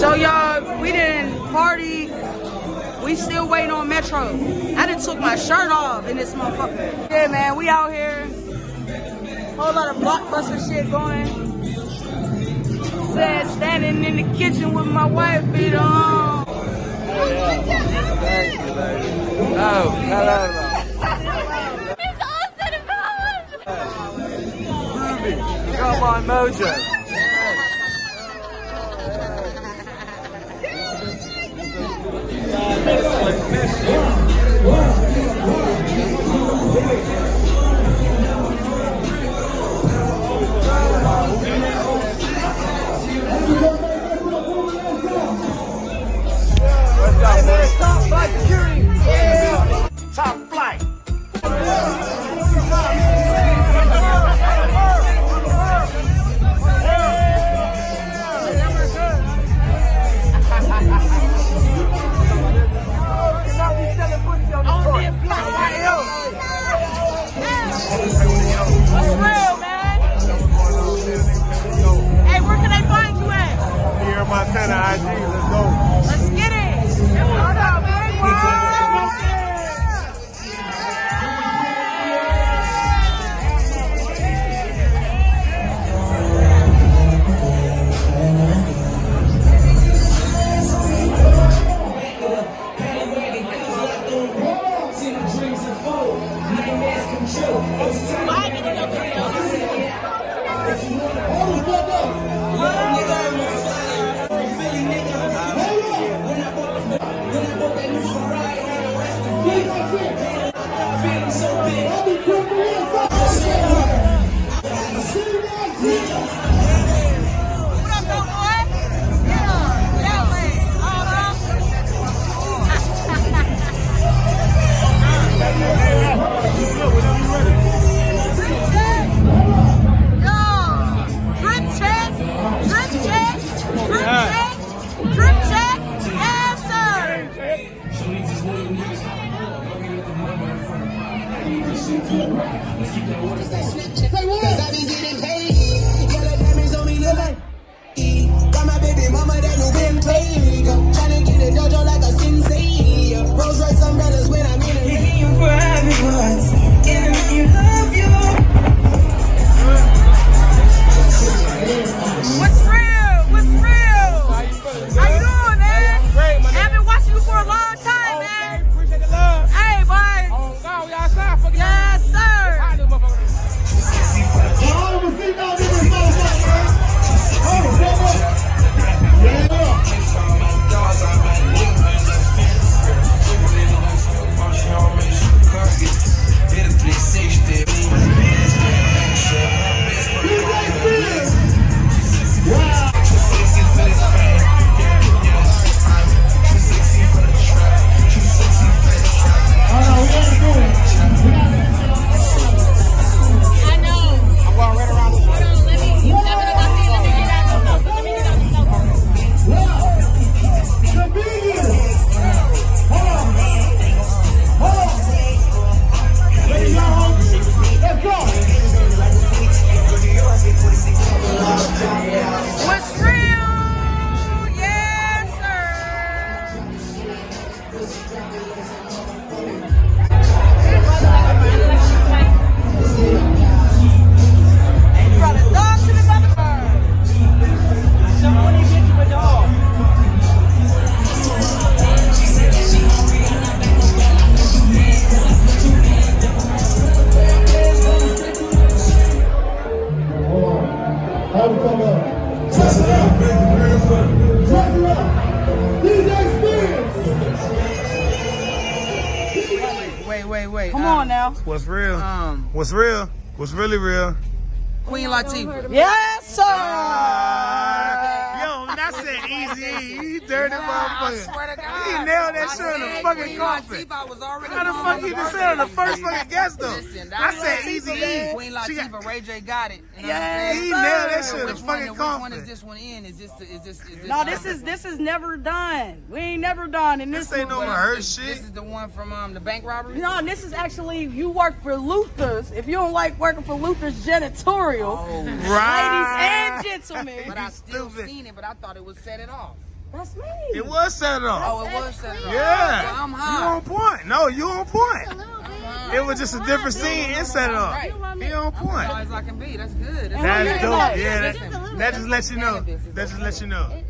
So y'all, we didn't party. We still waiting on Metro. I done took my shirt off in this motherfucker. Yeah, man, we out here. Whole lot of blockbuster shit going. Said standing in the kitchen with my wife beat on. Um, oh, hello. Miss Austin and Collins! Ruby, got my mojo. At? Here, IG. Let's go. Let's get it. What's up, man? What Got Wait. Come um, on now. What's real? Um, What's real? What's really real? Queen Latifah. Yes, sir. Yo, that's that easy. You dirty I motherfucker. swear to God. He nailed that I shit on the fucking coffin. Latifah, was already How the fuck he just said on the first fucking guest though? Listen, I said easy man. E. Queen She got- Latifah, Ray J got it. You know Yes, what I'm He nailed that shit on the Which one, fucking which one is this one in? Is this, is this, is this? No, this is this is never done. We ain't never done. And this, This ain't no one- rehearse This is the one from um the bank robbery. No, this is actually you work for Luther's. If you don't like working for Luther's janitorial, Oh, Right. ladies and gentlemen. but I still seen it, but I thought it was set it off. That's me. It was set off. Oh, it was set up. Yeah. Well, I'm hot. You high. on point. No, you on A point. It was just a different scene and set it off. Right. He on High point. as I can be. That's good. That's That's Yeah. dope. Yeah. Yeah, Just a that, that just lets you know. That just lets you know. It-